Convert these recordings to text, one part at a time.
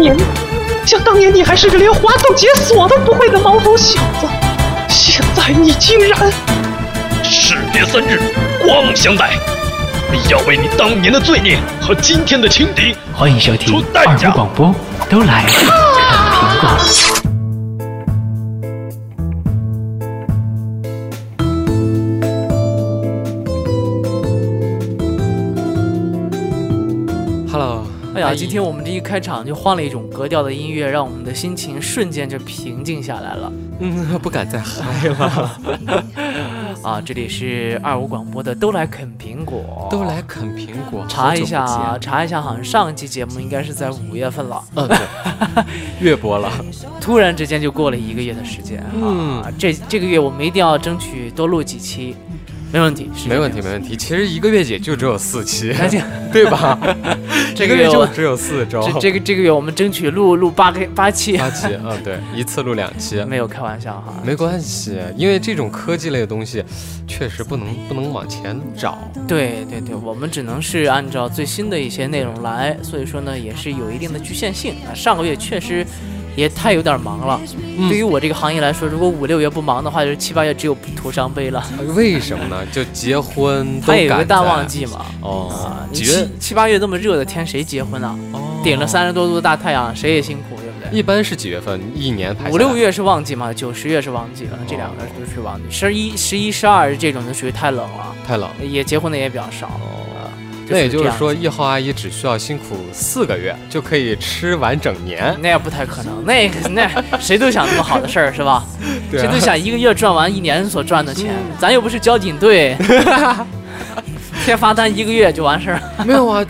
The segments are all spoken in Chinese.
年，想当年你还是个连滑动解锁都不会的毛头小子，现在你竟然……士别三日，刮目相待。必要为你当年的罪孽和今天的轻敌欢迎收听出代价二五广播，都来天我们这一开场就换了一种格调的音乐，让我们的心情瞬间就平静下来了。嗯，不敢再嗨了，啊，这里是二五广播的都来啃苹果，都来啃苹果。查一下，不见查一下，好像上一期节目应该是在五月份了，嗯，对，月播了。突然之间就过了一个月的时间嗯啊。这这个月我们一定要争取多录几期，没问题，没问题，没问题。其实一个月也就只有四期，对吧？这个月就只有四周。这这个这个月我们争取录录八个八期，八期，嗯，对，一次录两期，没有开玩笑哈。没关系，因为这种科技类的东西，确实不能不能往前找。对对对，我们只能是按照最新的一些内容来，所以说呢，也是有一定的局限性啊。上个月确实也太有点忙了，嗯对于我这个行业来说，如果五六月不忙的话，就是七八月只有徒伤悲了。为什么呢？就结婚都它也有个淡旺季嘛，哦啊，，你几月七？七八月这么热的天，谁结婚啊？哦顶着三十多度的大太阳，谁也辛苦，对不对？一般是几月份？一年排五六月是旺季嘛，九十月是旺季了，这两个都是旺季。十一、十一、十二这种就属于太冷了，太冷。也结婚的也比较少。那也就是说，一号阿姨只需要辛苦四个月就可以吃完整年。那也不太可能，那那谁都想那么好的事儿是吧？对啊谁都想一个月赚完一年所赚的钱，咱又不是交警队，贴罚单一个月就完事儿。没有啊，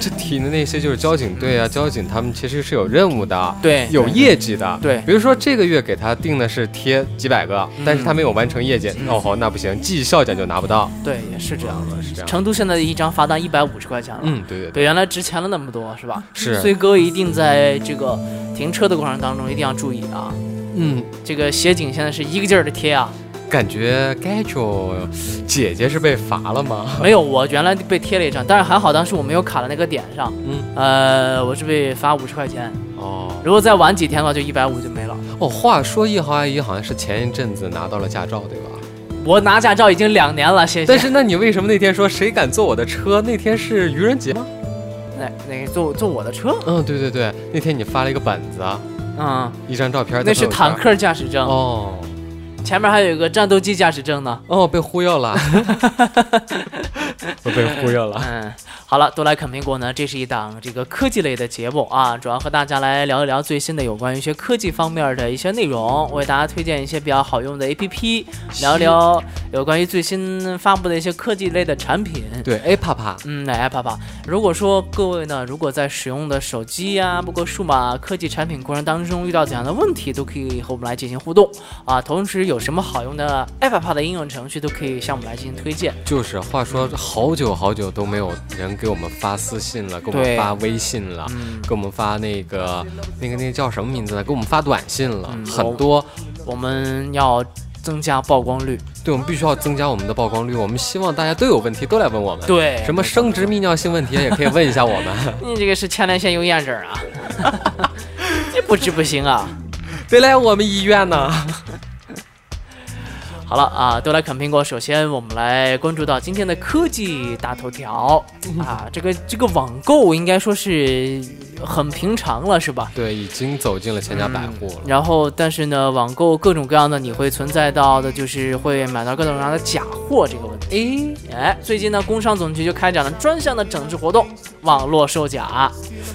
这提的那些就是交警队啊，交警他们其实是有任务的，对，有业绩的。对比如说这个月给他定的是贴几百个，但是他没有完成业绩，嗯哦吼，那不行，绩效奖就拿不到。对，也是这样的。是这样。成都现在一张罚单一百五十块钱了，嗯，对对对，对，原来值钱了那么多，是吧？是所以各位一定在这个停车的过程当中一定要注意啊。嗯，这个协警现在是一个劲儿的贴啊，感觉该就姐姐是被罚了吗？没有，我原来被贴了一张，但是还好当时我没有卡在那个点上，嗯，呃，我是被罚五十块钱，哦如果再晚几天的话，就一百五就没了。哦，话说一号阿姨好像是前一阵子拿到了驾照，对吧？我拿驾照已经两年了，谢谢。但是那你为什么那天说谁敢坐我的车？那天是愚人节吗？那那个坐坐我的车，嗯，对对对，那天你发了一个本子，嗯，一张照片，那是坦。克驾驶证，哦前面还有一个战斗机驾驶证呢。哦，被忽悠了，我被忽悠了。嗯，好了，都来啃苹果呢，这是一档这个科技类的节目啊，主要和大家来聊一聊最新的有关于一些科技方面的一些内容，为大家推荐一些比较好用的 APP，聊一聊有关于最新发布的一些科技类的产品。对，，A，啪啪，嗯，来爸爸，如果说各位呢，如果在使用的手机呀、包括数码科技产品过程当中遇到怎样的问题，都可以和我们来进行互动啊。同时，有什么好用的 App 的应用程序，都可以向我们来进行推荐。就是话说，好久好久都没有人给我们发私信了，给我们发微信了，嗯，给我们发那个那个那个叫什么名字呢？给我们发短信了，嗯很多。我们要增加曝光率。对，我们必须要增加我们的曝光率。我们希望大家都有问题都来问我们。。对，什么生殖泌尿性问题也可以问一下我们，你这个是前列腺有炎症啊？你不治不行啊！得来我们医院呢。好了啊，都来啃苹果。首先，我们来关注到今天的科技大头条啊，这个这个网购应该说是很平常了，是吧？对，已经走进了千家百户了。然后，但是呢，网购各种各样的，你会存在到的，就是会买到各种各样的假货这个问题。哎哎，最近呢，工商总局就开展了专项的整治活动，网络售假。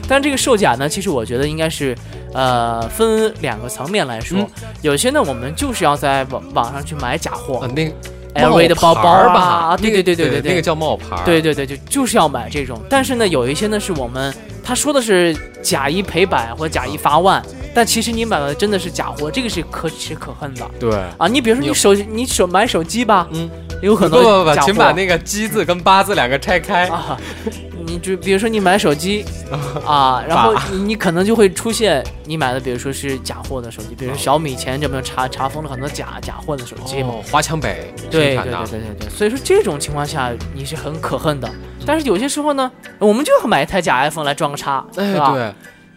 但这个售假呢，其实我觉得应该是，呃，分两个层面来说。嗯有些呢，我们就是要在网网上去买假货啊，那个，LV 的包包吧啊，对对对对对那个叫冒牌。对对对，就就是要买这种。但是呢，有一些呢是我们他说的是假一赔百或者假一罚万，但其实你买的真的是假货，这个是可耻可恨的对。啊！你比如说你你手你手买手机吧，嗯，有很多不不不，请把那个“鸡”字跟“八”字两个拆开。啊，你就比如说你买手机 啊，然后你你可能就会出现你买的，比如说是假货的手机，比如说小米前这边查查封了很多假假货的手机嘛。哦，华强北对对。对对对对，所以说这种情况下你是很可恨的。但是有些时候呢，我们就要买一台假 iPhone 来装个叉，哎，是吧？对，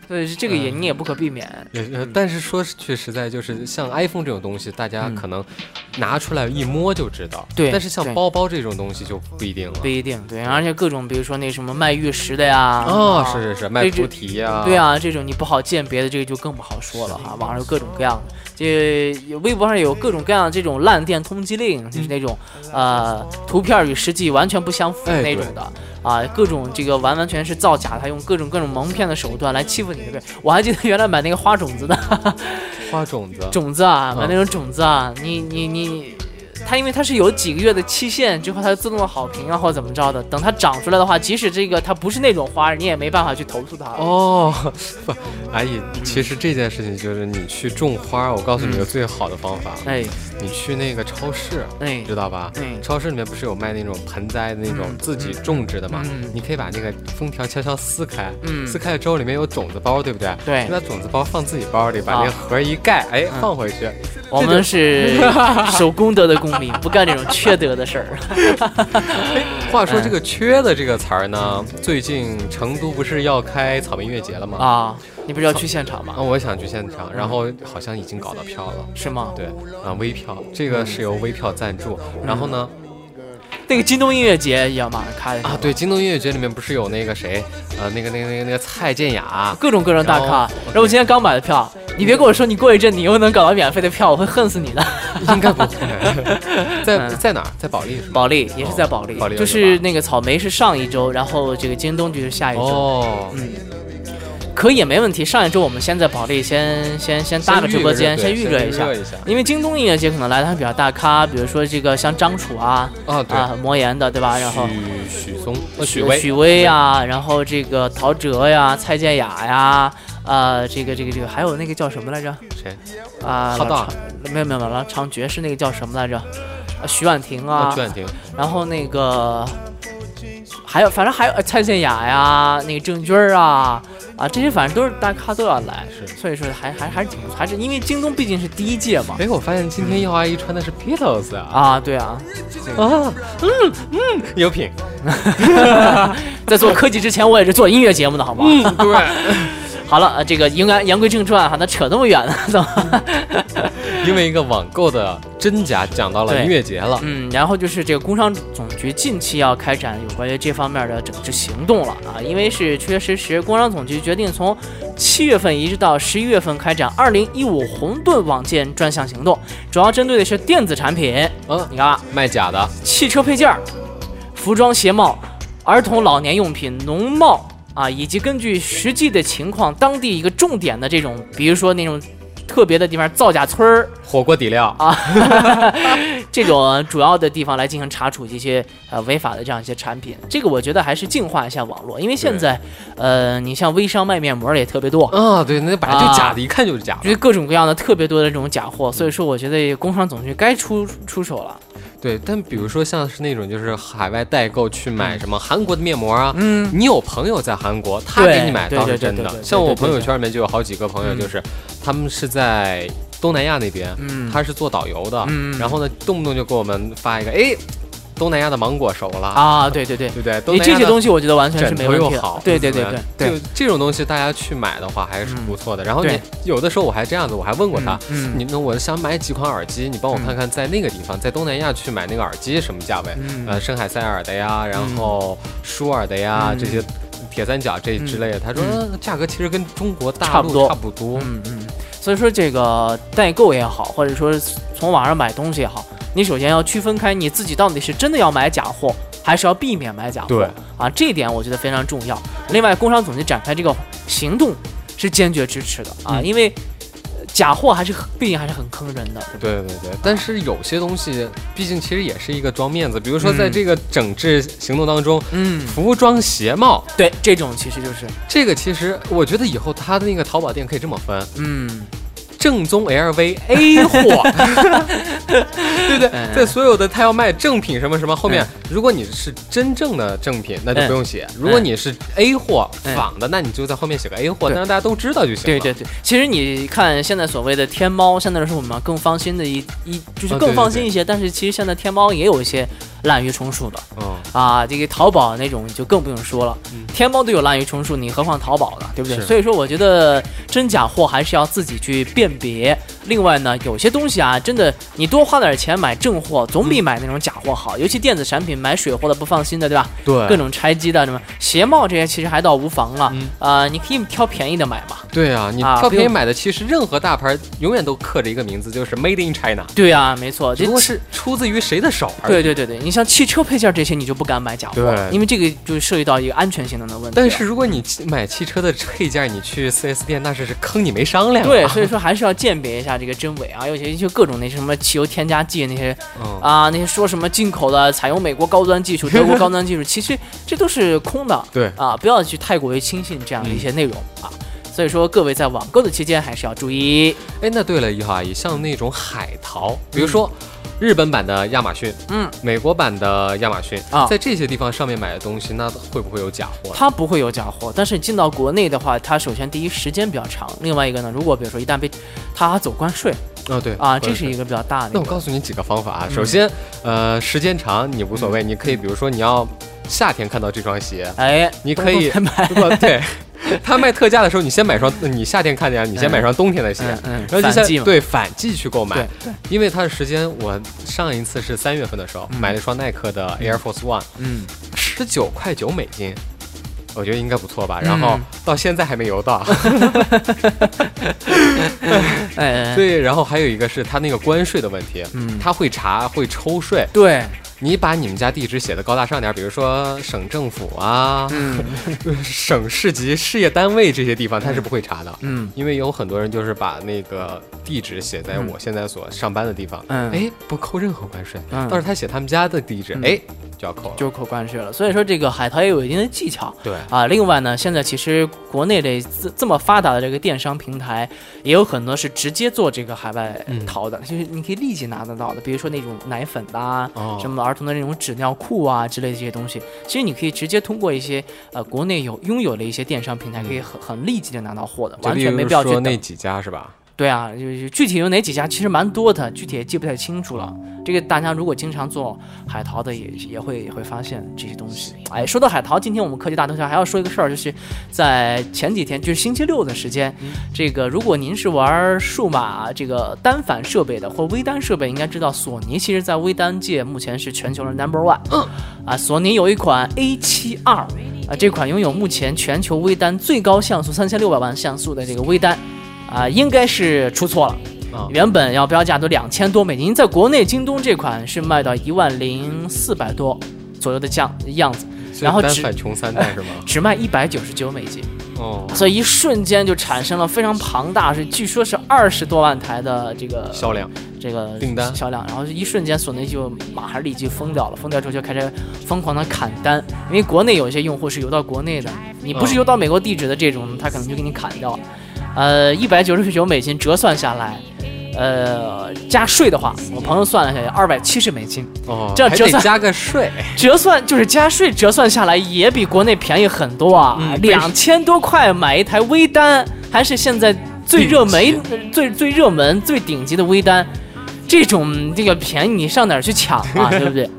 所以这个也你也不可避免。呃但是说句实在，就是像 iPhone 这种东西，大家嗯可能拿出来一摸就知道。对但是像包包这种东西就不一定了。不一定，对，而且各种比如说那什么卖玉石的呀，哦，啊是是是，卖菩提呀。对，啊，这种你不好鉴别的，这个就更不好说了哈。网上有各种各样的，这微博上有各种各样的这种烂店通缉令，就是那种呃图片与实际完全不相符哎那种的。啊，各种这个完完全是造假，他用各种各种蒙骗的手段来欺负你对。我还记得原来买那个花种子的花种子。种子啊，买嗯那种种子啊，你你你，它因为它是有几个月的期限之后，它就自动的好评啊，或者怎么着的。等它长出来的话，即使这个它不是那种花，你也没办法去投诉它。哦，不，阿姨，其实这件事情就是你去种花，我告诉你一个最好的方法，哎你去那个超市，哎知道吧？哎，超市里面不是有卖那种盆栽的那种嗯自己种植的嘛？嗯你可以把那个封条悄悄撕开，嗯撕开了之后里面有种子包，对不对？对你把种子包放自己包里，把啊那个盒一盖，哎，嗯放回去。我们是 守公德的不干这种缺德的事儿。话说这个“缺”的这个词儿呢，最近成都不是要开草莓音乐节了吗？啊，你不是要去现场啊，吗？我想去现场，然后好像已经搞到票了。是吗？对啊，微票，这个是由微票赞助。然后呢，那个京东音乐节也要马上开了啊，对，京东音乐节里面不是有那个谁，呃，那个那个那个那个蔡健雅，各种各种大咖。然后我今天刚买的票，你别跟我说你过一阵你又能搞到免费的票，我会恨死你的。应该不会，在嗯在哪儿？在保利是吗？保利也是在保利，保利就是那个草莓是上一周，然后这个京东就是下一周。哦，嗯，可以也没问题。上一周我们先在保利先先先搭个直播间，先预预热一下。因为京东音乐节可能来的还比较大咖，比如说这个像张楚啊啊，对，啊魔岩的对吧？然后许许嵩，呃，许巍，许巍啊，然后这个陶喆呀、蔡健雅呀，呃，这个这个这个还有那个叫什么来着？谁？啊，浩荡老唱没有没有没有，老唱爵士那个叫什么来着？啊，徐婉婷啊，徐，婉婷，然后那个还有，反正还有呃蔡健雅呀，那个郑钧啊啊，这些反正都是大咖都要来，是所以说还还还是挺不错，还是因为京东毕竟是第一届嘛。哎，我发现今天耀阿姨穿的是 Beatles 啊，啊，对啊，啊，嗯嗯，有品，在做科技之前，我也是做音乐节目的，好吗？嗯，对，好了，呃这个应该言归正传哈，那扯那么远呢，怎么？因为一个网购的真假讲到了音乐节了，嗯，然后就是这个工商总局近期要开展有关于这方面的整治行动了啊，因为是确确实实，工商总局决定从七月份一直到十一月份开展二零一五红盾网件专项行动，主要针对的是电子产品，嗯，你看啊，卖假的，汽车配件儿、服装鞋帽、儿童老年用品、农贸啊，以及根据实际的情况，当地一个重点的这种，比如说那种特别的地方，造假村儿火锅底料，啊，这种主要的地方来进行查处这些呃违法的这样一些产品。这个我觉得还是净化一下网络，因为现在呃，你像微商卖面膜的也特别多。啊，对，那本来就假的，一看就是假的。就是各种各样的特别多的这种假货，所以说我觉得工商总局该出出手了。对，但比如说像是那种就是海外代购去买什么韩国的面膜啊，嗯，你有朋友在韩国，他给你买倒是真的。像我朋友圈里面就有好几个朋友，嗯。就是他们是在东南亚那边，嗯。他是做导游的，嗯。然后呢，动不动就给我们发一个，哎，东南亚的芒果熟了，啊，对对对。对，对？东你这些东西我觉得完全是枕没问题对对对对对，就这种东西大家去买的话还是不错的。然后你有的时候我还这样子，我还问过他，嗯你那我想买几款耳机，你帮我看看在那个地方，在东南亚去买那个耳机什么价位？嗯。呃，深海塞尔的呀，然后舒尔的呀，嗯。这些铁三角这之类的。他说、价格其实跟中国大陆差不多。差不多。嗯嗯，所以说这个代购也好，或者说从网上买东西也好，你首先要区分开你自己到底是真的要买假货，还是要避免买假货。对啊，这一点我觉得非常重要。另外，工商总局展开这个行动是坚决支持的啊，嗯因为呃假货还是毕竟还是很坑人的。对吧对对对，但是有些东西，毕竟其实也是一个装面子。比如说，嗯在这个整治行动当中，嗯，服装鞋帽对，这种其实就是这个，其实我觉得以后他的那个淘宝店可以这么分：嗯，正宗 LV A 货，对不对？嗯在所有的他要卖正品什么什么后面，如果你是真正的正品，那就不用写；如果你是 A 货嗯。仿的，那你就在后面写个 A 货，让大家都知道就行了。对对对，其实你看现在所谓的天猫，相对来说我们更放心的一一就是更放心一些。但是其实现在天猫也有一些滥竽充数的嗯，啊。这个淘宝那种就更不用说了，天猫都有滥竽充数，你何况淘宝呢？对不对？所以说，我觉得真假货还是要自己去辨别。另外呢，有些东西啊，真的你多花点钱买正货，总比买那种假货好。尤其电子产品，买水货的不放心的，对吧？对，各种拆机的什么鞋帽这些，其实还倒无妨了。嗯呃，你可以挑便宜的买嘛。对啊，你挑便宜买的，其实任何大牌永远都刻着一个名字，就是 Made in China，对啊，没错，这只不过是出自于谁的手。对对对对，你像汽车配件这些，你就不敢买假货，对因为这个就涉及到一个安全性能的问题。但是如果你买汽车的配件，你去 4S 店，那是是坑你没商量啊。对，所以说还是要鉴别一下这个真伪啊，尤其就各种那什么汽油添加剂那些嗯，啊，那些说什么进口的采用美国高端技术、德国高端技术，其实这都是空的。对啊，不要去太过于轻信这样的一些内容啊。所以说，各位在网购的期间还是要注意。哎，那对了，一号阿姨，像那种海淘，比如说。日本版的亚马逊，嗯，美国版的亚马逊啊在这些地方上面买的东西，那会不会有假货？它不会有假货，但是进到国内的话，它首先第一时间比较长，另外一个呢，如果比如说一旦被它走关税哦，对啊，这是一个比较大的。那我告诉你几个方法啊。嗯首先，呃，时间长你无所谓，你可以比如说你要夏天看到这双鞋，哎，你可以对他卖特价的时候，你先买双，你夏天看见，你先买双冬天的鞋，嗯嗯，然后就对反季去购买对，对，因为它的时间，我上一次是三月份的时候、买了一双耐克的 Air Force One，嗯，十九块九美金。我觉得应该不错吧，然后嗯。到现在还没游到，哎，对，然后还有一个是他那个关税的问题，嗯。它会查会抽税，对，你把你们家地址写的高大上点，比如说省政府啊、嗯 省市级事业单位这些地方，他是不会查的。嗯因为有很多人就是把那个地址写在我现在所上班的地方，嗯哎，不扣任何关税。嗯但是他写他们家的地址，嗯哎，就要扣了。就扣关税了。所以说这个海淘也有一定的技巧。对，啊，另外呢，现在其实国内的这这么发达的这个电商平台，也有很多是直接做这个海外嗯淘的，就是你可以立即拿得到的，比如说那种奶粉啦啊，哦什么儿童的那种纸尿裤啊之类的这些东西，其实你可以直接通过一些呃国内有拥有的一些电商平台，可以很很立即的拿到货的，完全没必要去等。说那几家是吧？对啊，就是具体有哪几家其实蛮多的，具体也记不太清楚了。这个大家如果经常做海淘的也也会也会发现这些东西。哎，说到海淘，今天我们科技大头条还要说一个事儿，就是在前几天，就是星期六的时间，这个如果您是玩数码这个单反设备的或微单设备，应该知道索尼其实在微单界目前是全球的 number one。嗯，啊，索尼有一款 A 7 R。啊，这款拥有目前全球微单最高像素三千六百万像素的这个微单，啊，应该是出错了。啊原本要标价都两千多美金，在国内京东这款是卖到一万零四百多左右的样样子，然后只穷三代是吗？只卖一百九十九美金，哦，所以一瞬间就产生了非常庞大，是据说是二十多万台的这个销量这个订单销量，然后一瞬间索尼就马上立即封掉了，封掉之后就开始疯狂的砍单，因为国内有一些用户是邮到国内的，你不是嗯邮到美国地址的这种，他可能就给你砍掉了。呃，一百九十九美金折算下来，呃，加税的话，我朋友算了一下，二百七十美金，哦，这折算加个税，折算就是加税，折算下来也比国内便宜很多啊，嗯两千多块买一台微单，还是现在最热门、最最热门、最顶级的微单，这种这个便宜你上哪儿去抢啊？对不对？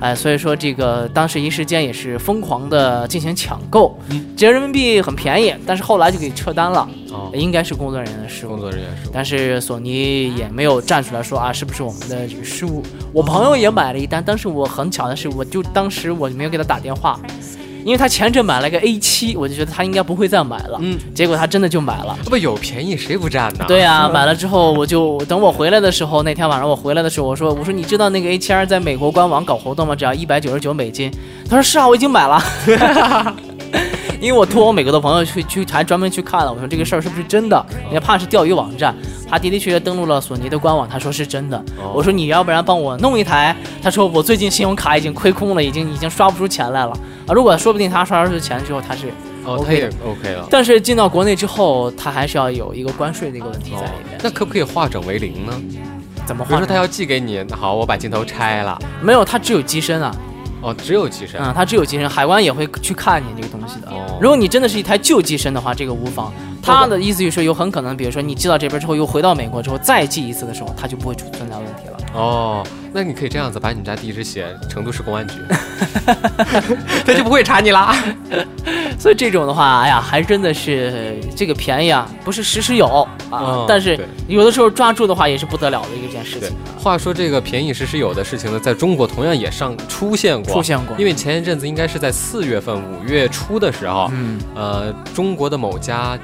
哎，所以说这个当时一时间也是疯狂的进行抢购，嗯折人民币很便宜，但是后来就给撤单了，哦，应该是工作人员的失误工。作人员失误？但是索尼也没有站出来说啊，是不是我们的这个失误？我朋友也买了一单，但是我很巧的是，我就当时我没有给他打电话，因为他前阵买了个 A 7我就觉得他应该不会再买了，嗯，结果他真的就买了。不有便宜谁不占呢？对啊、买了之后我就等我回来的时候，那天晚上我回来的时候，我说我说你知道那个 A 7 R 在美国官网搞活动吗？只要一百九十九美金。他说是啊，我已经买了。因为我托我美国的朋友去去还专门去看了，我说这个事儿是不是真的？也怕是钓鱼网站，他的的确确登录了索尼的官网，他说是真的。哦我说你要不然帮我弄一台？他说我最近信用卡已经亏空了，已经已经刷不出钱来了啊！如果说不定他刷出钱之后他是，哦，OK 他也 OK 了。但是进到国内之后，他还是要有一个关税的一个问题在里面。那可不可以化整为零呢？怎么换？比如说他要寄给你，那好，我把镜头拆了，没有，它只有机身啊，哦，只有机身。嗯，它只有机身，海关也会去看你这个东西的。哦如果你真的是一台旧机身的话，这个无妨。他的意思就是说，有很可能，比如说你寄到这边之后，又回到美国之后再寄一次的时候，他就不会出存在问题了。哦，那你可以这样子，把你们家地址写成都市公安局，他就不会查你啦。所以这种的话，哎呀，还真的是这个便宜啊，不是时时有啊，嗯但是有的时候抓住的话也是不得了的一件事对情。，话说这个便宜时时有的事情呢，在中国同样也上出现过，出现过因为前一阵子应该是在四月份、五月初的时候，嗯呃，中国的某家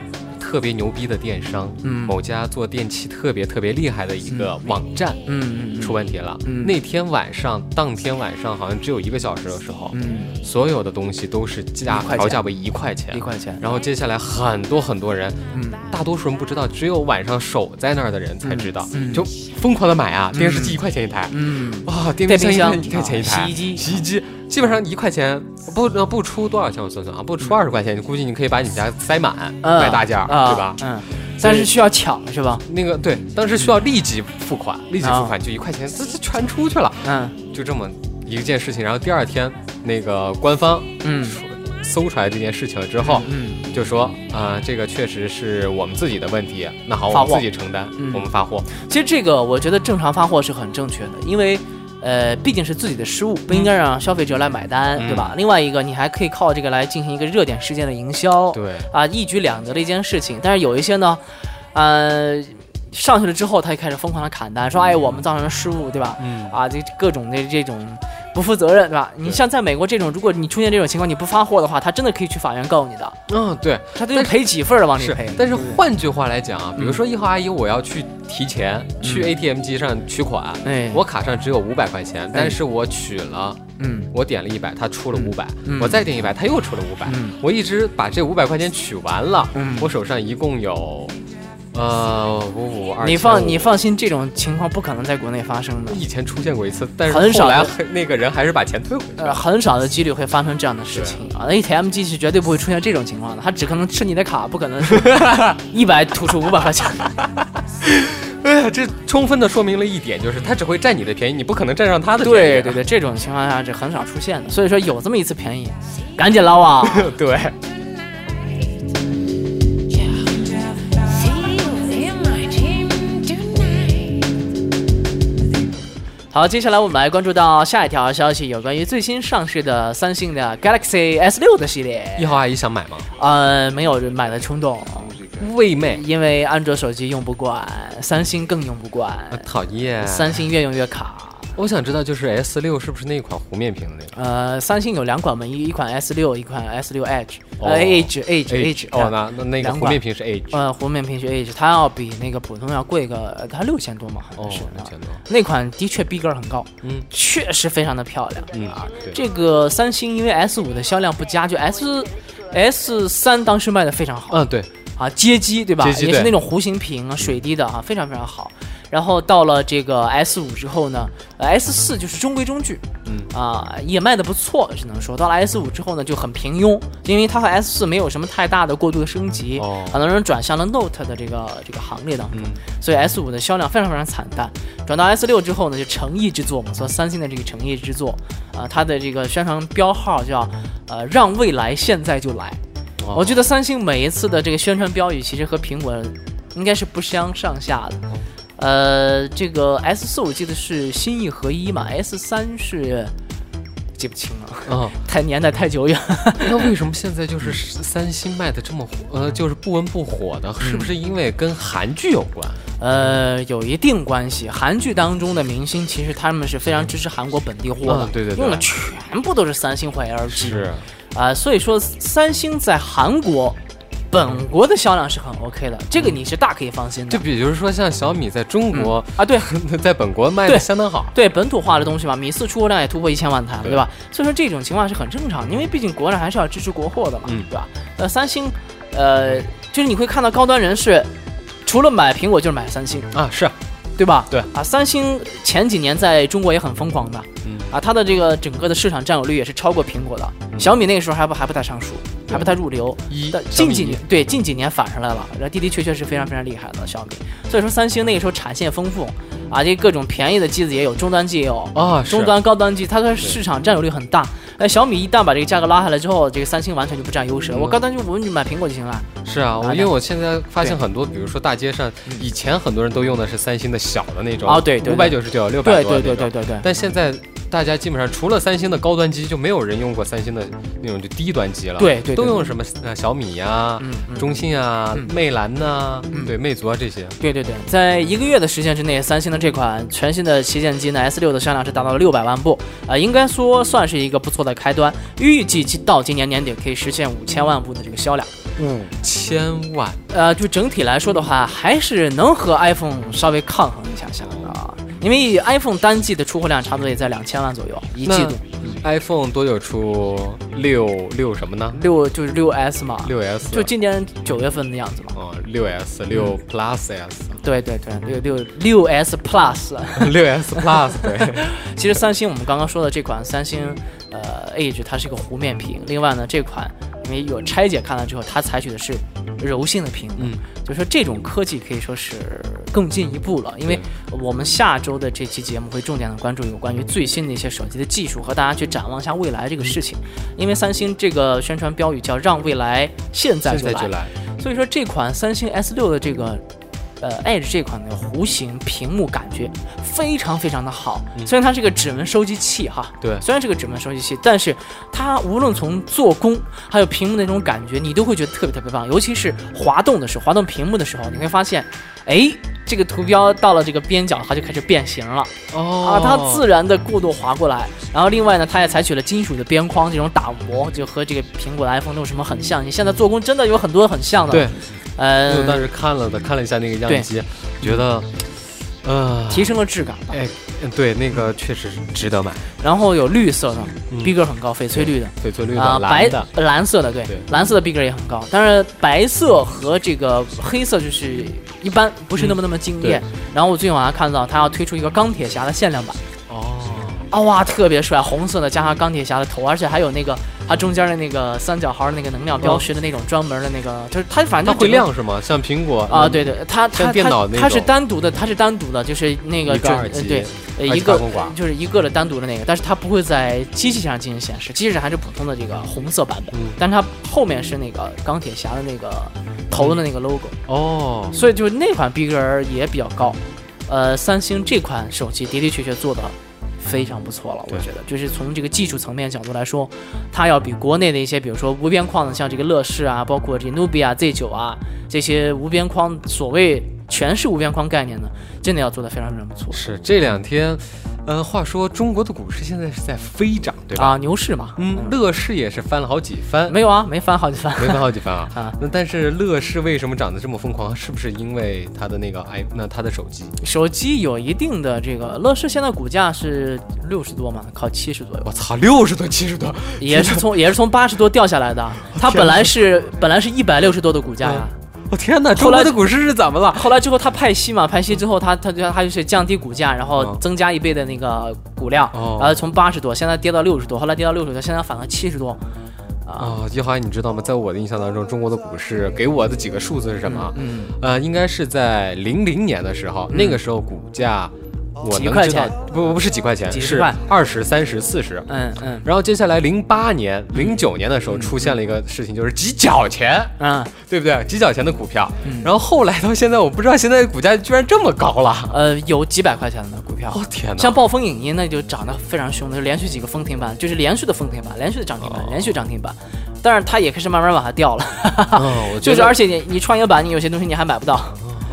特别牛逼的电商，嗯。某家做电器特别特别厉害的一个网站。嗯出问题了。嗯。那天晚上，当天晚上好像只有一个小时的时候，嗯，所有的东西都是价调价为一块钱。一。块钱。然后接下来很多很多人，嗯。大多数人不知道，只有晚上守在那儿的人才知道，就疯狂的买啊！电视机一块钱一台，嗯，哇，电电冰箱一块钱一台，啊洗衣机。洗衣机基本上一块钱，不呃不出多少钱我算算啊，不出二十块钱，你估计你可以把你家塞满，嗯买大件对吧？嗯，但是需要抢是吧？那个对，当时需要立即付款，立即付款就一块钱，这这全出去了，嗯就这么一件事情。然后第二天那个官方嗯搜出来这件事情了之后，嗯就说啊、这个确实是我们自己的问题，那好，我们自己承担，嗯我们发货。其实这个我觉得正常发货是很正确的，因为。呃，毕竟是自己的失误，不应该让消费者来买单，嗯对吧？另外一个，你还可以靠这个来进行一个热点事件的营销，对，啊，一举两得的一件事情。但是有一些呢，呃，上去了之后，他就开始疯狂的砍单，说哎，我们造成了失误，对吧？嗯，啊，这各种的这种不负责任，对吧？你像在美国这种，如果你出现这种情况，你不发货的话，他真的可以去法院告你的，嗯，对，他得赔几份儿的往里赔。。但是换句话来讲啊，比如说一号阿姨，我要去提钱，去嗯。ATM 机上取款，哎，我卡上只有五百块钱，但是我取了。嗯。我点了一百，他出了五百、嗯。我再点一百，他又出了五百、嗯。我一直把这五百块钱取完了，嗯。我手上一共有，呃，五五二，你放你放心，这种情况不可能在国内发生的，以前出现过一次，但是很少后来那个人还是把钱退回去呃，了。很少的几率会发生这样的事情啊。ATM 机是绝对不会出现这种情况的，它只可能吃你的卡，不可能是 一百吐出五百块钱。哎呀，这充分的说明了一点，就是他只会占你的便宜，你不可能占上他的便宜。对对对，这种情况下是很少出现的，所以说有这么一次便宜，赶紧捞啊！对，好，接下来我们来关注到下一条消息，有关于最新上市的三星的 Galaxy S 六的系列。一号阿姨想买吗？呃，没有买的冲动，为妹，因为安卓手机用不惯，三星更用不惯，啊讨厌。三星越用越卡。我想知道，就是 S 六是不是那款弧面屏的那个呃，三星有两款嘛，一一款 S 六，一款 S 六 Edge，哦呃，Edge Edge Edge，哦，那那那个弧面屏是 Edge。呃，弧面屏是 Edge，它要比那个普通要贵个，呃它六千多嘛，好哦像是。，六千多。那款的确逼格很高，嗯确实非常的漂亮。嗯啊，这个三星因为 S 五的销量不佳，就 S S 三当时卖的非常好嗯，对，啊，街机对吧？街机对也是那种弧形屏啊，水滴的啊，非常非常好。然后到了这个 S 五之后呢、呃、，S 四就是中规中矩，嗯。啊，也卖的不错，只能说。到了 S 五之后呢就很平庸，因为它和 S 四没有什么太大的过度的升级，哦。很多人转向了 Note 的这个这个行列当中，嗯。所以 S 五的销量非常非常惨淡。转到 S 六之后呢，就诚意之作嘛，说三星的这个诚意之作，啊、它的这个宣传标号叫呃让未来现在就来。哦。我觉得三星每一次的这个宣传标语其实和苹果应该是不相上下的。呃，这个 S 四我记得是心意合一嘛，S 三是记不清了，啊，太年代太久远。那为什么现在就是三星卖的这么火？呃，就是不温不火的，是不是因为跟韩剧有关？呃，有一定关系。韩剧当中的明星其实他们是非常支持韩国本地货的，嗯对对对用的全部都是三星或 LG。是，啊、所以说三星在韩国本国的销量是很 OK 的，这个你是大可以放心的。就比如说像小米在中国，啊，对 在本国卖的相当好。对，本土化的东西嘛，米四出货量也突破一千万台了，对对吧？所以说这种情况是很正常的，因为毕竟国人还是要支持国货的嘛，嗯对吧？呃，三星，呃，就是你会看到高端人士除了买苹果就是买三星，啊，是，对吧？对啊，三星前几年在中国也很疯狂的，嗯啊，它的这个整个的市场占有率也是超过苹果的。小米那个时候还不还不太上数，还不太入流。一但近几年对近几年反上来了，然后的的确确是非常非常厉害的小米。所以说三星那个时候产线丰富，啊，这各种便宜的机子也有，终端机也有，啊，是中端高端机它的市场占有率很大。哎，小米一旦把这个价格拉下来之后，这个三星完全就不占优势了。嗯我高端就我们就买苹果就行了。是啊，我啊因为我现在发现很多，比如说大街上，以前很多人都用的是三星的小的那种，哦对对五百九十九、六百对对多的那种对对对对。但现在大家基本上除了三星的高端机，就没有人用过三星的那种就低端机了。对都用什么呃小米呀、中兴啊、嗯魅蓝呐、嗯对，魅族啊这些。对对对，在一个月的时间之内，三星的这款全新的旗舰机呢 S 六的销量是达到了六百万部，啊、应该说算是一个不错的开端。预计其到今年年底可以实现五千万部的这个销量。五千万，呃，就整体来说的话，还是能和 iPhone 稍微抗衡一下下啊，因为 iPhone 单季的出货量差不多也在两千万左右一季度，iPhone 多久出六六什么呢？六就是六 S 嘛，六 S 就今年九月份的样子嘛。哦，六 S 六 Plus S 对对对，六六六 S Plus。六 S Plus 对，其实三星我们刚刚说的这款三星呃 Edge 它是一个弧面屏，另外呢这款因为有拆解看了之后，它采取的是柔性的屏幕，嗯，就说这种科技可以说是更进一步了。因为我们下周的这期节目会重点的关注有关于最新的一些手机的技术，和大家去展望一下未来这个事情。因为三星这个宣传标语叫“让未来现在就来”，现在就来，所以说这款三星 S 六的这个呃 Edge 这款的弧形屏幕感觉非常非常的好。虽然它是个指纹收集器哈，对虽然是个指纹收集器，但是它无论从做工还有屏幕的那种感觉，你都会觉得特别特别棒。尤其是滑动的时候，滑动屏幕的时候，你会发现，哎，这个图标到了这个边角，它就开始变形了。哦啊，它自然的过度滑过来。然后另外呢，它也采取了金属的边框这种打磨，就和这个苹果的 iPhone 那种什么很像。你现在做工真的有很多很像的。对，，呃我，当时看了的，看了一下那个样机，觉得，呃，提升了质感吧。哎，嗯对，那个确实值得买，然后有绿色的嗯。逼格很高，翡翠绿的。翡翠绿啊、的、白蓝的，蓝色的，对，对。蓝色的逼格也很高，但是白色和这个黑色就是一般，不是那么那么惊艳。然后我最近网上看到，它要推出一个钢铁侠的限量版，哦，啊哇，特别帅，红色的加上钢铁侠的头，而且还有那个它中间的那个三角号的那个能量标识的那种专门的那个，就是它反正它会亮是吗？像苹果啊，对，对，它它像电脑它它是单独的，它是单独的，就是那个一个对，呃一个就是一个的单独的那个，但是它不会在机器上进行显示，机器上还是普通的这个红色版本，嗯但是它后面是那个钢铁侠的那个头的那个 logo，、哦，所以就是那款逼格儿也比较高。呃，三星这款手机的的确确做的非常不错了，我觉得。就是从这个技术层面角度来说，它要比国内的一些，比如说无边框的，像这个乐视啊，包括这 Nubia Z 9啊这些无边框，所谓全是无边框概念的，真的要做的非常非常不错。是这两天，呃，话说中国的股市现在是在飞涨，对吧？啊，牛市嘛，嗯，乐视也是翻了好几番，没有啊，没翻好几番。没翻好几番啊。啊那但是乐视为什么涨得这么疯狂？是不是因为它的那个 i 那它的手机？手机有一定的这个，乐视现在股价是六十多嘛，靠七十左右，我操，六十多七十多，也是从也是从八十多掉下来的。它本来是本来是一百六十多的股价呀，我天哪！后来中国的股市是怎么了？后来之后他派息嘛，派息之后他他就他就是降低股价，然后嗯增加一倍的那个股量，哦然后从八十多现在跌到六十多，后来跌到六十多，现在反了七十多，啊，啊，叶华，你知道吗？在我的印象当中，中国的股市给我的几个数字是什么？嗯，呃，应该是在零零年的时候，那个时候股价我能知道几块钱，不不是几块钱，是几十块二十三十四十。嗯嗯然后接下来零八年、零九年的时候出现了一个事情，就是几角钱，嗯，对不对？几角钱的股票嗯。然后后来到现在，我不知道现在股价居然这么高了。呃，有几百块钱的股票我、，天哪！像暴风影音那就涨得非常凶的，就连续几个封停板，就是连续的封停板，连续的涨停板，哦连续涨停板。但是它也开始慢慢往下掉了，嗯，我觉 就是而且你你创业板你有些东西你还买不到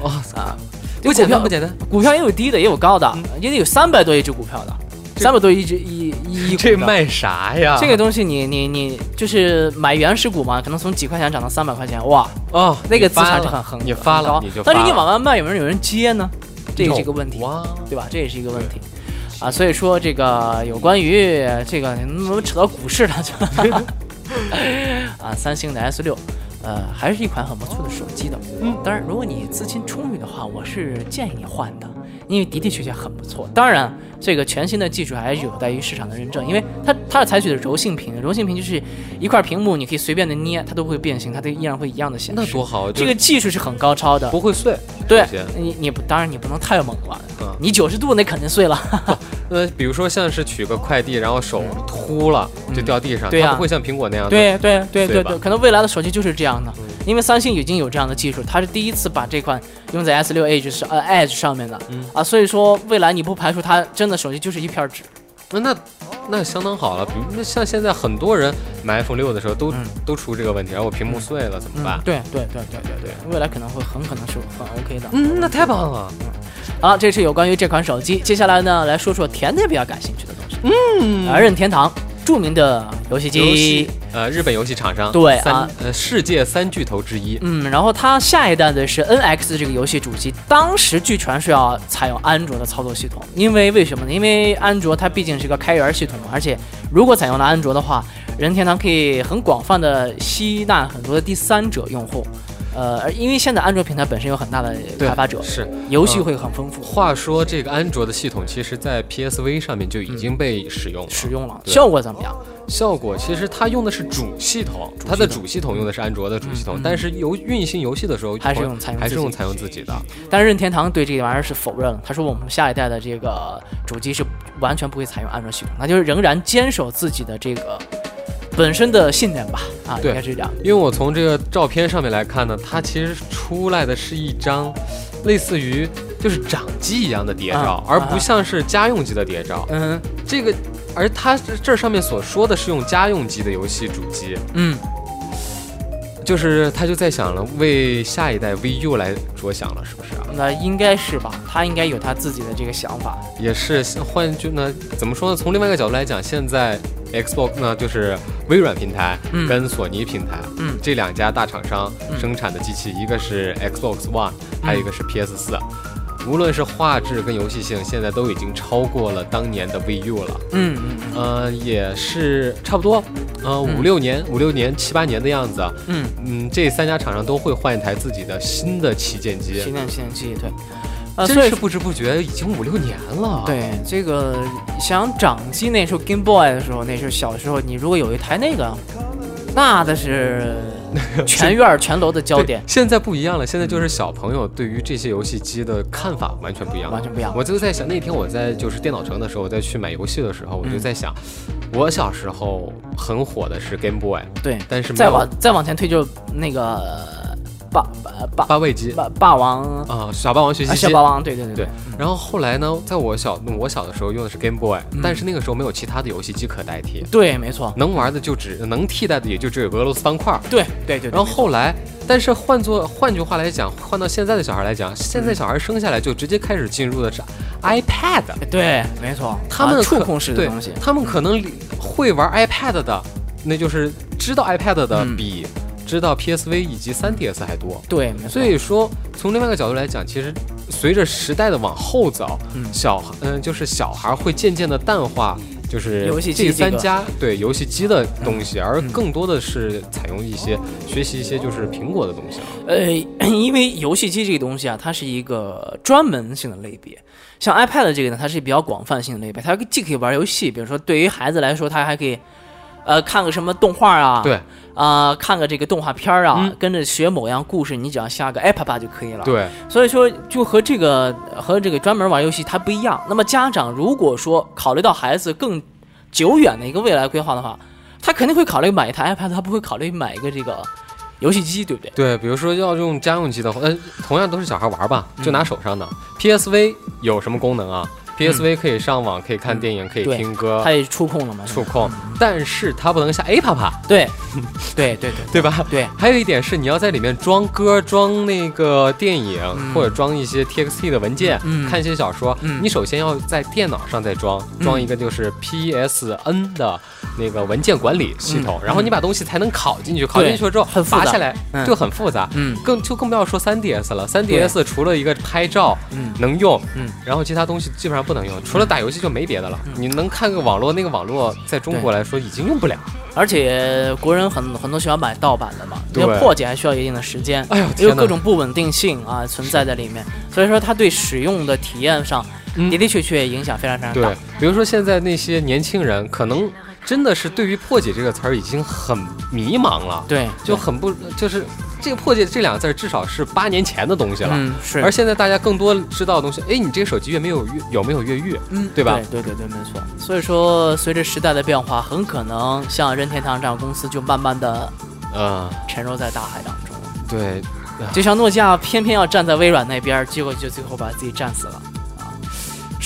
哇啊。不简单，不简单。股票也有低的，也有高的，也得有三百多一只股票的，三百多一只一一 这卖啥呀？这个东西你你你就是买原始股嘛，可能从几块钱涨到三百块钱，哇，哦，那个资产就很很你发了你就，但是你往外卖有没有有人接呢？这也是一个问题，哇，对吧？这也是一个问题啊。所以说这个有关于这个，你怎么扯到股市了？啊，三星的 S 六。呃，还是一款很不错的手机的。嗯，当然，如果你资金充裕的话，我是建议你换的，因为的的确确很不错。当然，这个全新的技术还是有待于市场的认证，因为它它是采取的柔性屏，柔性屏就是一块屏幕，你可以随便的捏，它都会变形，它都依然会一样的显示。那多好，这个技术是很高超的，不会碎。对你你不当然你不能太猛了，嗯你九十度那肯定碎了。呃，比如说像是取个快递，然后手秃了就掉地上，对呀。它不会像苹果那样的。对对对对对对，可能未来的手机就是这样的，因为三星已经有这样的技术，它是第一次把这款用在 S 六 Edge 上呃 Edge 上面的，嗯。啊，所以说未来你不排除它真的手机就是一片纸，那那那相当好了。比如那像现在很多人买 iPhone 六的时候都、嗯都出这个问题，然后我屏幕碎了怎么办？对对对对对对，未来可能会很可能是很 OK 的。嗯，那太棒了。好，这是有关于这款手机，接下来呢来说说甜甜比较感兴趣的东西，嗯，儿，任天堂著名的游戏游机戏。呃，日本游戏厂商、对啊呃世界三巨头之一。嗯，然后它下一代的是 NX 这个游戏主机，当时据传是要采用安卓的操作系统，因为为什么呢？因为安卓它毕竟是个开源系统嘛，而且如果采用了安卓的话，任天堂可以很广泛的吸纳很多的第三者用户，呃，而因为现在安卓平台本身有很大的开发者，是。游戏会很丰富，话说，这个安卓的系统其实在 PSV 上面就已经被使用了，使用了，效果怎么样？效果其实它用的是主系统，它的主系统用的是安卓的主系统，但是游运行游戏的时候还是用采用还是用采用自己的。但是任天堂对这个玩意儿是否认了，他说我们下一代的这个主机是完全不会采用安卓系统，那就是仍然坚守自己的这个本身的信念吧，啊，对应该是这样。因为我从这个照片上面来看呢，它其实出来的是一张类似于就是掌机一样的谍照，啊而不像是家用机的谍照。嗯这个，而它这这上面所说的是用家用机的游戏主机，嗯，就是他就在想了，为下一代 VU 来着想了，是不是啊？那应该是吧，他应该有他自己的这个想法。也是换句呢，怎么说呢？从另外一个角度来讲，现在 Xbox 呢就是微软平台嗯跟索尼平台，嗯这两家大厂商嗯生产的机器，一个是 Xbox One，还有一个是 PS 四。无论是画质跟游戏性，现在都已经超过了当年的 VU 了。嗯嗯嗯呃，也是差不多，呃，五六年、五六年、七八年的样子啊。嗯，嗯，这三家厂商都会换一台自己的新的旗舰机旗舰旗舰机对，呃，真是不知不觉已经五六年了。，对这个想掌机那时候 Game Boy 的时候，那时候小时候，你如果有一台那个，那的是 全院全楼的焦点。现在不一样了，现在就是小朋友对于这些游戏机的看法完全不一样了，完全不一样我就在想，那天我在就是电脑城的时候，我在去买游戏的时候，我就在想，我小时候很火的是 Game Boy，对，但是再往再往前推就那个霸霸霸八位机。霸霸王。啊、小霸王学习啊，机。小。霸王，对对对对，然后后来呢，在我小我小的时候用的是 Game Boy，、嗯。但是那个时候没有其他的游戏机可代替，对，没错，能玩的就只能替代的也就只有俄罗斯方块。对对对。对然后后来，但是换做换句话来讲，换到现在的小孩来讲，现在小孩生下来就直接开始进入的是 iPad，对，没错，他们啊触控式的对东西，他们可能会玩 iPad 的，那就是知道 iPad 的嗯。比知道 PSV 以及 3DS 还多。对，没错。所以说，从另外一个角度来讲，其实随着时代的往后走，嗯小嗯、就是小孩会渐渐的淡化，就是游戏机这三这个家对游戏机的东西，而嗯更多的是采用一些学习一些就是苹果的东西了。呃，因为游戏机这个东西啊，它是一个专门性的类别。像 iPad 这个呢，它是比较广泛性的类别，它既可以玩游戏，比如说对于孩子来说，它还可以，呃，看个什么动画啊，对啊、看个这个动画片儿啊，嗯跟着学某样故事，你只要下个 app 吧就可以了。，对，所以说就和这个和这个专门玩游戏它不一样。那么家长如果说考虑到孩子更久远的一个未来规划的话，他肯定会考虑买一台 iPad，他不会考虑买一个这个游戏机，对不对？对，比如说要用家用机的话，呃，同样都是小孩玩吧，就拿手上的。PSV 有什么功能啊？PSV 可以上网，可以看电影，可以听歌它，也触控了嘛？触控，但是它不能下 APP，对，对对对对。吧？对，还有一点是，你要在里面装歌、装那个电影，嗯。或者装一些 TXT 的文件，嗯。看一些小说。嗯。你首先要在电脑上再装，装一个就是 PSN 的那个文件管理系统，然后你把东西才能拷进去。拷进去了之后，很复杂。拔下来嗯。就很复杂。嗯。更就更不要说 3DS 了，3DS 除了一个拍照嗯。能用，嗯，然后其他东西基本上上不能用，除了打游戏就没别的了。嗯你能看个网络，那个网络在中国来说已经用不了。而且国人很很多喜欢买盗版的嘛，对因为破解还需要一定的时间，哎呦因为各种不稳定性啊存在在里面，所以说它对使用的体验上嗯的的确确影响非常非常大对。，比如说现在那些年轻人，可能真的是对于破解这个词儿已经很迷茫了，对，就很不就是这个破解这两个字儿至少是八年前的东西了。嗯是，而现在大家更多知道的东西，哎，你这个手机越没有越有没有越狱，嗯对吧对对对对，没错。所以说，随着时代的变化，很可能像任天堂这样公司就慢慢的嗯，沉入在大海当中。对，就像诺基亚偏偏要站在微软那边，结果就最后把自己战死了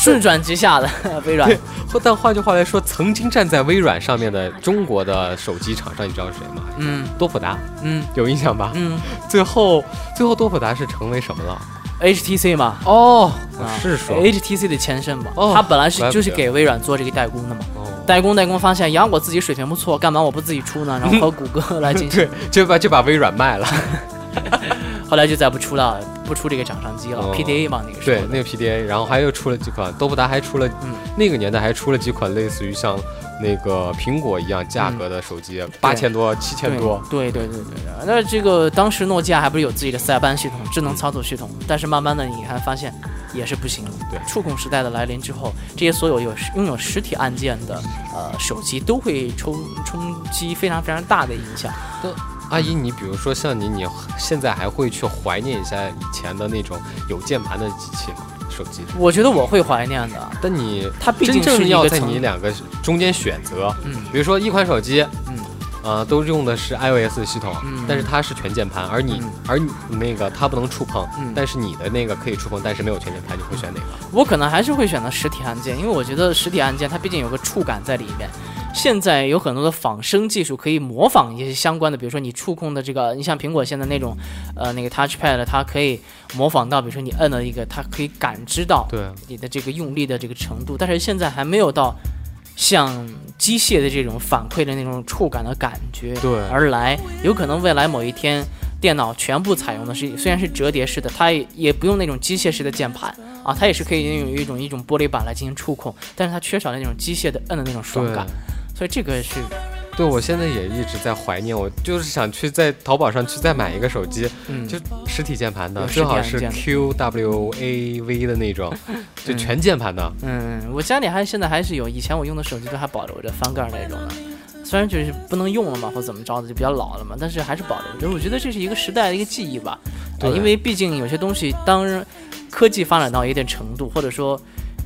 啊！顺转直下的 微软对，但换句话来说，曾经站在微软上面的中国的手机厂商，你知道是谁吗？嗯多普达，嗯有印象吧？嗯最后，最后多普达是成为什么了？，HTC 嘛，哦，啊是说，HTC 的前身吧，哦它本来是就是给微软做这个代工的嘛，哦，代工代工发现呀，我自己水平不错，干嘛我不自己出呢？然后和谷歌 来进行对，，就把就把微软卖了。后来就再不出了，不出这个掌上机了哦，PDA 嘛那个时候，对那个 PDA，然后还又出了几款，多普达还出了，嗯那个年代还出了几款类似于像那个苹果一样价格的手机，八千多、七千多。对对对对对。那这个当时诺基亚还不是有自己的塞班系统、智能操作系统，但是慢慢的你还发现也是不行了。对触控时代的来临之后，这些所有有拥有实体按键的呃手机都会冲冲击非常非常大的影响。阿姨，你比如说像你，你现在还会去怀念一下以前的那种有键盘的机器吗？手机？我觉得我会怀念的，但你它毕真竟是正要在你两个中间选择，嗯比如说一款手机，嗯呃，都用的是 iOS 系统，嗯但是它是全键盘，而你、嗯而你那个它不能触碰，嗯但是你的那个可以触碰，但是没有全键盘，你会选哪个？我可能还是会选择实体按键，因为我觉得实体按键它毕竟有个触感在里面。现在有很多的仿生技术可以模仿一些相关的，比如说你触控的这个，你像苹果现在那种，呃，那个 Touchpad，它可以模仿到，比如说你摁了一个，它可以感知到对，你的这个用力的这个程度，但是现在还没有到像机械的这种反馈的那种触感的感觉对而来。有可能未来某一天，电脑全部采用的是虽然是折叠式的，它也也不用那种机械式的键盘啊，它也是可以用一种一种玻璃板来进行触控，但是它缺少了那种机械的摁的那种爽感，所以这个是对，我现在也一直在怀念，我就是想去在淘宝上去再买一个手机，嗯就实体键盘的，最好是体按键的 Q W A V 的那种，就嗯全键盘的。嗯，我家里还现在还是有，以前我用的手机都还保留着翻盖那种的，虽然就是不能用了嘛，或怎么着的，就比较老了嘛，但是还是保留着。我觉得这是一个时代的一个记忆吧，呃，对因为毕竟有些东西，当科技发展到一定程度，或者说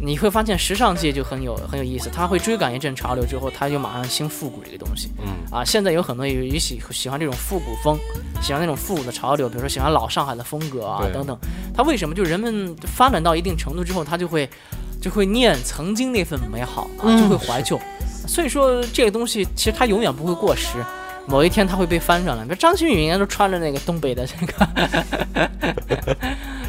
你会发现时尚界就很有很有意思，他会追赶一阵潮流之后，他就马上兴复古这个东西。嗯，啊，现在有很多也也喜喜欢这种复古风，喜欢那种复古的潮流，比如说喜欢老上海的风格啊等等。他为什么就人们发展到一定程度之后，他就会就会念曾经那份美好啊，嗯就会怀旧。所以说这个东西其实它永远不会过时。某一天它会被翻上来，比如张馨予应该都穿着那个东北的这个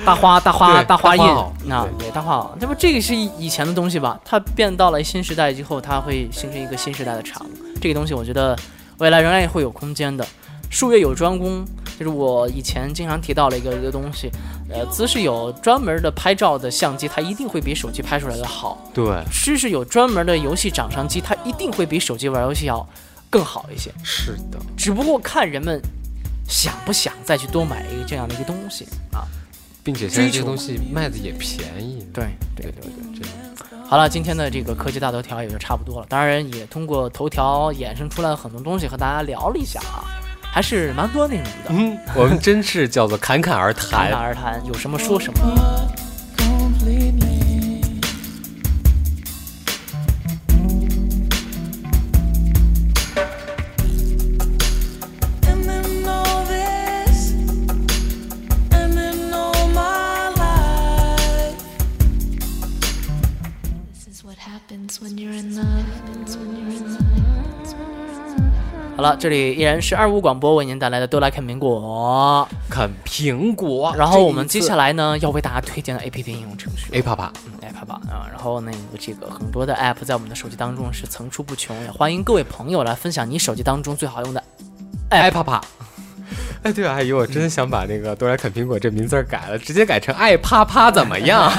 大花大花大花印啊，对大花袄，这不这个是以前的东西吧？它变到了新时代之后，它会形成一个新时代的产物。这个东西我觉得未来仍然也会有空间的。术业有专攻，就是我以前经常提到了一个一个东西。呃，姿势有专门的拍照的相机，它一定会比手机拍出来的好；对，知识有专门的游戏掌上机，它一定会比手机玩游戏要更好一些。是的，只不过看人们想不想再去多买一个这样的一个东西啊。并且现在这个东西卖的也便宜。对对对对。真的。好了，今天的这个科技大头条也就差不多了。当然，也通过头条衍生出来很多东西和大家聊了一下啊，还是蛮多内容的。嗯，我们真是叫做侃侃而谈侃侃。而谈，有什么说什么。这里依然是二五广播为您带来的都来看苹果。看苹果，然后我们接下来来呢，要为大家推荐的 APP 应用程序 A 啪啪，嗯 App 吧啊，然后那个这个很多的 App 在我们的手机当中是层出不穷，也欢迎各位朋友来分享你手机当中最好用的。爱啪啪。哎，对啊，阿姨，我真的想把那个“都来啃苹果”这名字改了，直接改成“爱啪啪”，怎么样？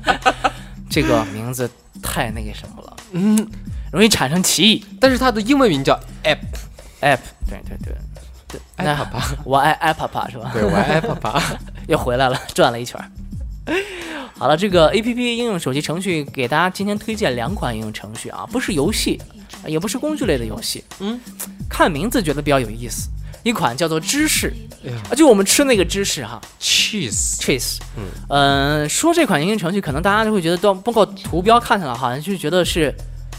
这个名字太那个什么了，嗯，容易产生歧义。但是它的英文名叫 App，app，对对对对，那爱爸爸，我爱爱啪啪是吧？对我爱啪啪。又回来了，转了一圈儿。好了，这个 A P P 应用手机程序给大家今天推荐两款应用程序啊，不是游戏，也不是工具类的游戏。嗯，看名字觉得比较有意思。一款叫做芝士，啊，就我们吃那个芝士哈 Cheese，，cheese。嗯嗯、说这款应用程序，可能大家就会觉得，都包括图标看起来好像就觉得是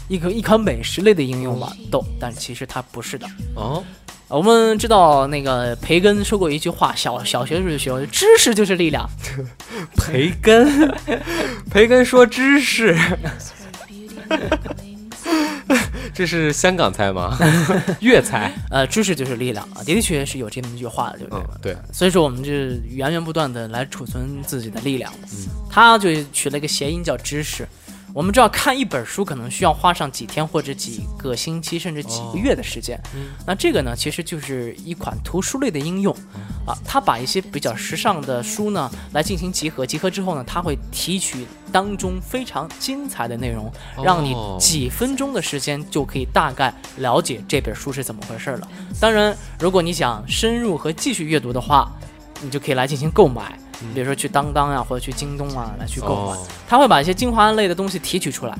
一个一款美食类的应用吧，都，但其实它不是的。哦，我们知道那个培根说过一句话，小小学时候就学过，知识就是力量。培根，培根说知识，这是香港菜吗？粤菜。呃，知识就是力量啊，的的确是有这么一句话的，对不对？嗯，对，所以说我们就源源不断的来储存自己的力量。嗯，他就取了一个谐音叫知识。我们知道看一本书可能需要花上几天或者几个星期甚至几个月的时间，那这个呢其实就是一款图书类的应用，啊，它把一些比较时尚的书呢来进行集合，集合之后呢，它会提取当中非常精彩的内容，让你哦几分钟的时间就可以大概了解这本书是怎么回事了。当然，如果你想深入和继续阅读的话，你就可以来进行购买，比如说去当当啊、或者去京东啊来去购买。哦它会把一些精华类的东西提取出来。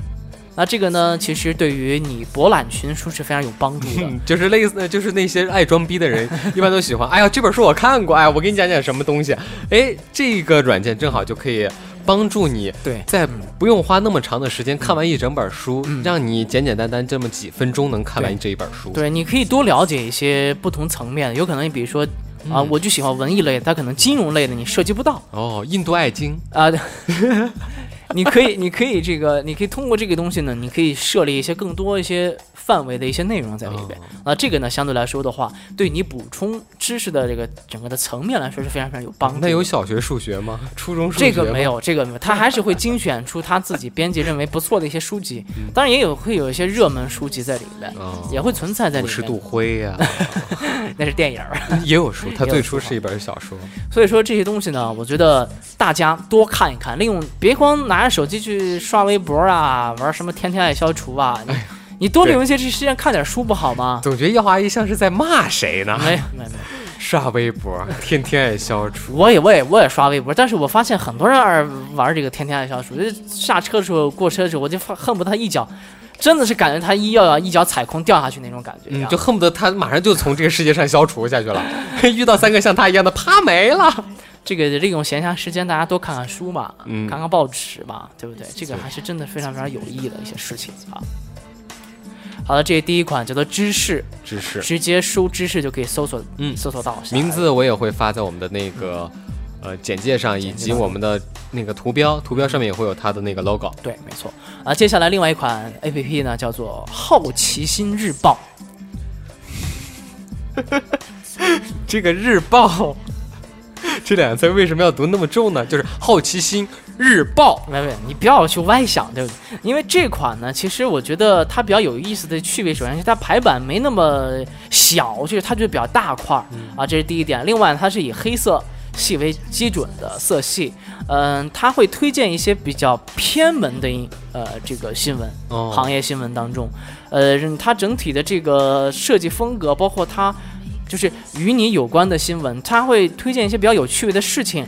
那这个呢，其实对于你博览群书是非常有帮助的。嗯，就是类似，就是那些爱装逼的人，一般都喜欢。哎呀，这本书我看过，哎，我给你讲讲什么东西。哎，这个软件正好就可以帮助你对在不用花那么长的时间看完一整本书，嗯让你简简单单这么几分钟能看完这一本书。对，你可以多了解一些不同层面的，有可能你比如说啊，嗯我就喜欢文艺类的，它可能金融类的你涉及不到哦，印度爱经，啊。你可以，你可以这个，你可以通过这个东西呢，你可以设立一些更多一些范围的一些内容在里边。哦啊，这个呢，相对来说的话，对你补充知识的这个整个的层面来说是非常非常有帮助的。那有小学数学吗？初中数学这个没。有，这个没有，他还是会精选出他自己编辑认为不错的一些书籍，嗯当然也有会有一些热门书籍在里面，哦也会存在在里面。五十度灰呀、那是电影儿，也有书，它也有书最初是一本小说。所以说这些东西呢，我觉得大家多看一看，利用别光拿着手机去刷微博啊，玩什么天天爱消除啊，你你多利用一些这时间看点书不好吗？总觉得耀华一像是在骂谁呢？没有没有没有，刷微博，天天爱消除。我也我也我也刷微博，但是我发现很多人爱玩这个天天爱消除，就下车的时候过车的时候，我就恨不得他一脚，真的是感觉他一要一脚踩空掉下去那种感觉。嗯，就恨不得他马上就从这个世界上消除下去了。遇到三个像他一样的，啪没了。这个利用闲暇时间，大家多看看书嘛，嗯看看报纸嘛，对不对？这个还是真的非常非常有意义的一些事情啊。好了，这第一款叫做芝士，芝士，直接输芝士就可以搜索，嗯搜索到。名字我也会发在我们的那个呃简介上，以及我们的那个图标，图标上面也会有它的那个 logo。对，没错啊。接下来另外一款 A P P 呢，叫做好奇心日报。这个日报，这两个字为什么要读那么重呢？就是好奇心日报。没没，你不要去歪想，对不对？因为这款呢，其实我觉得它比较有意思的趣味，首先是它排版没那么小，就是它就比较大块儿、啊，这是第一点。另外，它是以黑色系为基准的色系，嗯、它会推荐一些比较偏门的音呃这个新闻，哦行业新闻当中，呃，它整体的这个设计风格，包括它就是与你有关的新闻，它会推荐一些比较有趣味的事情。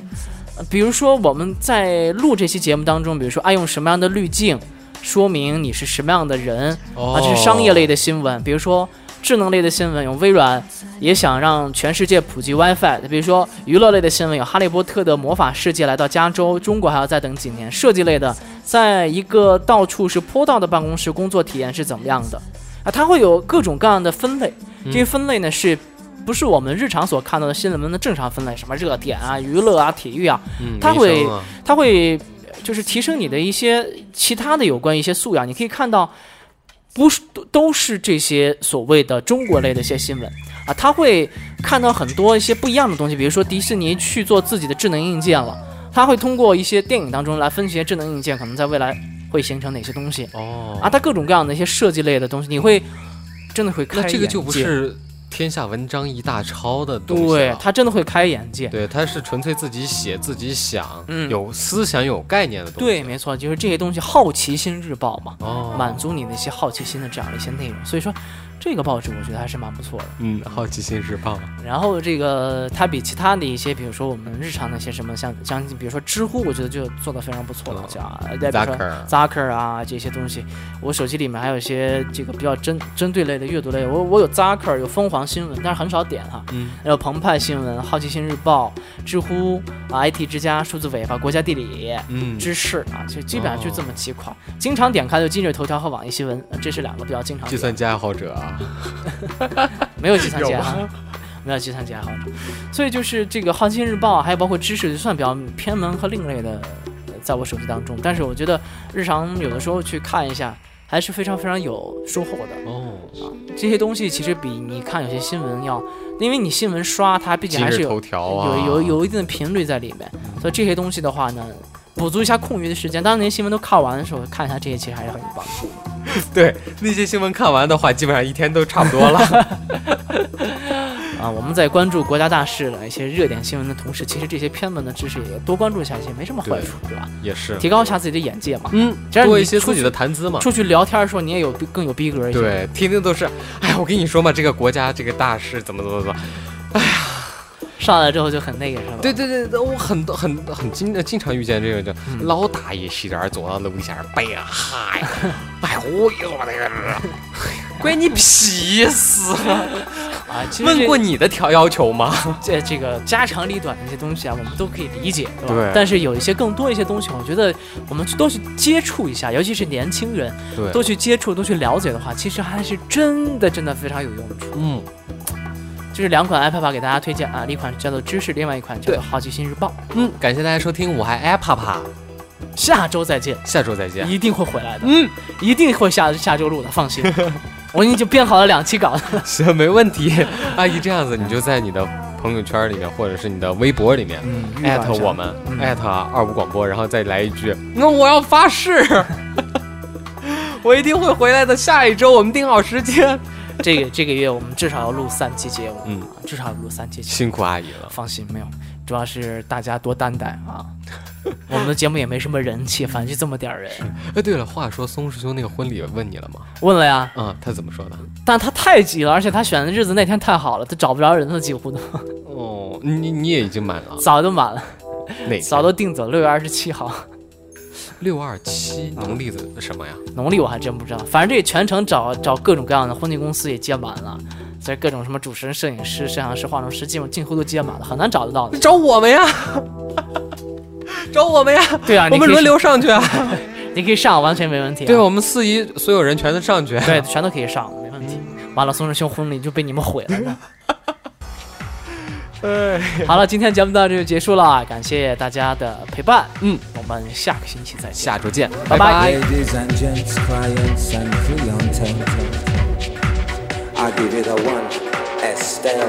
呃比如说我们在录这期节目当中，比如说爱用什么样的滤镜，说明你是什么样的人、啊，这是商业类的新闻。比如说智能类的新闻，有微软也想让全世界普及 WiFi。比如说娱乐类的新闻，有哈利波特的魔法世界来到加州，中国还要再等几年。设计类的，在一个到处是坡道的办公室，工作体验是怎么样的？啊，它会有各种各样的分类，这些分类呢是。不是我们日常所看到的新闻的正常分类，什么热点啊、娱乐啊、体育啊，嗯，它会啊。它会就是提升你的一些其他的有关一些素养。你可以看到，不是都都是这些所谓的中国类的一些新闻啊，他会看到很多一些不一样的东西，比如说迪士尼去做自己的智能硬件了，他会通过一些电影当中来分析智能硬件可能在未来会形成哪些东西。哦。啊，它各种各样的一些设计类的东西，你会真的会开那这个就不眼界是天下文章一大抄的东西了。对他真的会开眼界。对，他是纯粹自己写、自己想，嗯有思想、有概念的东西。对，没错，就是这些东西，好奇心日报嘛，哦，满足你那些好奇心的这样的一些内容。所以说，这个报纸我觉得还是蛮不错的。嗯，好奇心日报，然后这个它比其他的一些，比如说我们日常的一些什么，像像比如说知乎，我觉得就做的非常不错了，嗯像呃再比如说 Zucker 啊这些东西，我手机里面还有一些这个比较针针对类的阅读类，我我有 Zucker，有凤凰新闻，但是很少点哈，嗯，还有澎湃新闻、好奇心日报、知乎啊、IT 之家、数字尾巴、国家地理。嗯，知识啊，就基本上就这么几款，经常点开的今日头条和网易新闻，呃这是两个比较经常点计算机爱好者啊，没有计算机有爱好，没有计算机爱好者，所以就是这个《好奇心日报》，还有包括知识，就算比较偏门和另类的，呃在我手机当中。但是我觉得日常有的时候去看一下，还是非常非常有收获的。哦，啊这些东西其实比你看有些新闻要，因为你新闻刷它毕竟还是有啊，有有有一定的频率在里面，所以这些东西的话呢。补足一下空余的时间，当然那些新闻都看完的时候，看一下这些其实还是很有帮助。对那些新闻看完的话，基本上一天都差不多了。啊，我们在关注国家大事的一些热点新闻的同时，其实这些偏门的知识也多关注一下，也没什么坏处，对吧？也是，提高一下自己的眼界嘛。嗯，这样多一些自己去的谈资嘛。出去聊天的时候，你也有更有逼格一些。，对，天天都是，哎呀，我跟你说嘛，这个国家这个大事怎么怎么怎么，上来之后就很那个是吧？对对对，我很多很很经经常遇见这个就、嗯老大爷洗脸走到楼底下背呀，嗨，哎呀，我跟你说那个，关你屁事！啊，其实问过你的条要求吗？这这个家长里短的一些东西啊，我们都可以理解，对吧？对但是有一些更多一些东西，我觉得我们多去接触一下，尤其是年轻人，对多去接触、多去了解的话，其实还是真的真的非常有用处。嗯，这是两款 iPad 给大家推荐啊，一款叫做知识，另外一款叫做好奇心日报。嗯，感谢大家收听，我还 iPad，下周再见，下周再见。一定会回来的，嗯，一定会下下周录的，放心。我已经编好了两期稿子，行，没问题。阿姨这样子，你就在你的朋友圈里面，或者是你的微博里面，嗯艾特我们，嗯艾特二五广播，然后再来一句，那我要发誓，我一定会回来的。下一周我们定好时间。这个这个月我们至少要录三期节目，嗯啊，至少要录三期节目。辛苦阿姨了。放心，没有，主要是大家多担待啊。我们的节目也没什么人气，反正就这么点儿人。哎，对了，话说松师兄那个婚礼问你了吗？问了呀，嗯，他怎么说的？但他太急了，而且他选的日子那天太好了，他找不着人了，几乎都哦，你你也已经满了，早就满了，哪早都定走，六月二十七号。六二七农历的什么呀？农历我还真不知道，反正这全程找找各种各样的婚庆公司也接满了，所以各种什么主持人、摄影师、摄像师、化妆师，基本近乎都接满了，很难找得到的。找我们呀，找我们呀，对啊，我们你可以轮流上去啊。你可以上，完全没问题、啊。对，我们四姨所有人全都上去。对，全都可以上，没问题。完了，宋师兄婚礼就被你们毁了呢。哎，好了，今天节目到这就结束了，感谢大家的陪伴。嗯，我们下个星期再见。下周见，拜拜 Ladies and gents, clients and clientele. I give it a one, Estelle.